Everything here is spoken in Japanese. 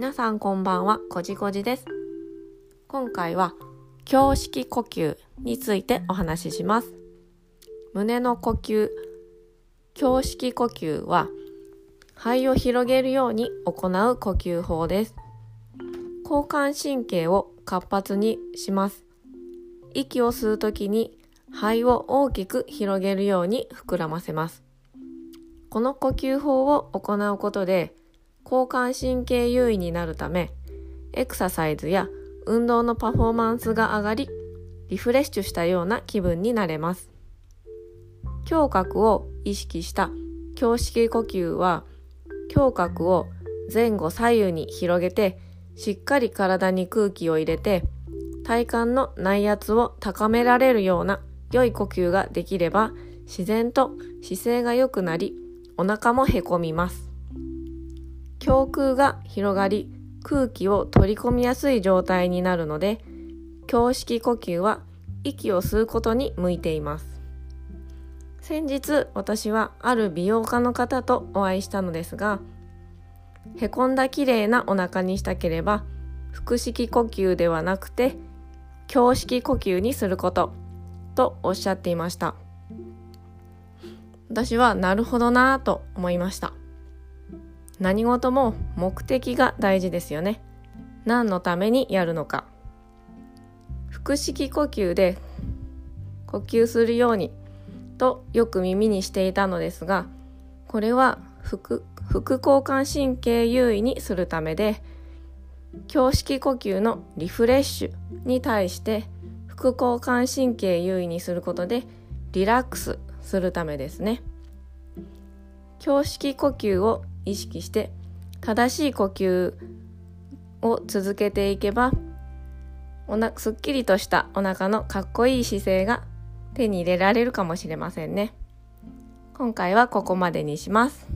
皆さんこんばんは、こじこじです。今回は、胸式呼吸についてお話しします。胸の呼吸、胸式呼吸は、肺を広げるように行う呼吸法です。交感神経を活発にします。息を吸うときに肺を大きく広げるように膨らませます。この呼吸法を行うことで交感神経優位になるため、エクササイズや運動のパフォーマンスが上がり、リフレッシュしたような気分になれます。胸郭を意識した胸式呼吸は、胸郭を前後左右に広げて、しっかり体に空気を入れて、体幹の内圧を高められるような良い呼吸ができれば、自然と姿勢が良くなり、お腹もへこみます。胸腔が広がり空気を取り込みやすい状態になるので胸式呼吸は息を吸うことに向いています。先日私はある美容家の方とお会いしたのですがへこんだ綺麗なお腹にしたければ腹式呼吸ではなくて胸式呼吸にすることとおっしゃっていました。私はなるほどなぁと思いました。何事も目的が大事ですよね。何のためにやるのか。腹式呼吸で呼吸するようにとよく耳にしていたのですが、これは副副交感神経優位にするためで、胸式呼吸のリフレッシュに対して副交感神経優位にすることでリラックスするためですね。胸式呼吸を意識して正しい呼吸を続けていけばおなすっきりとしたお腹のかっこいい姿勢が手に入れられるかもしれませんね。今回はここまでにします。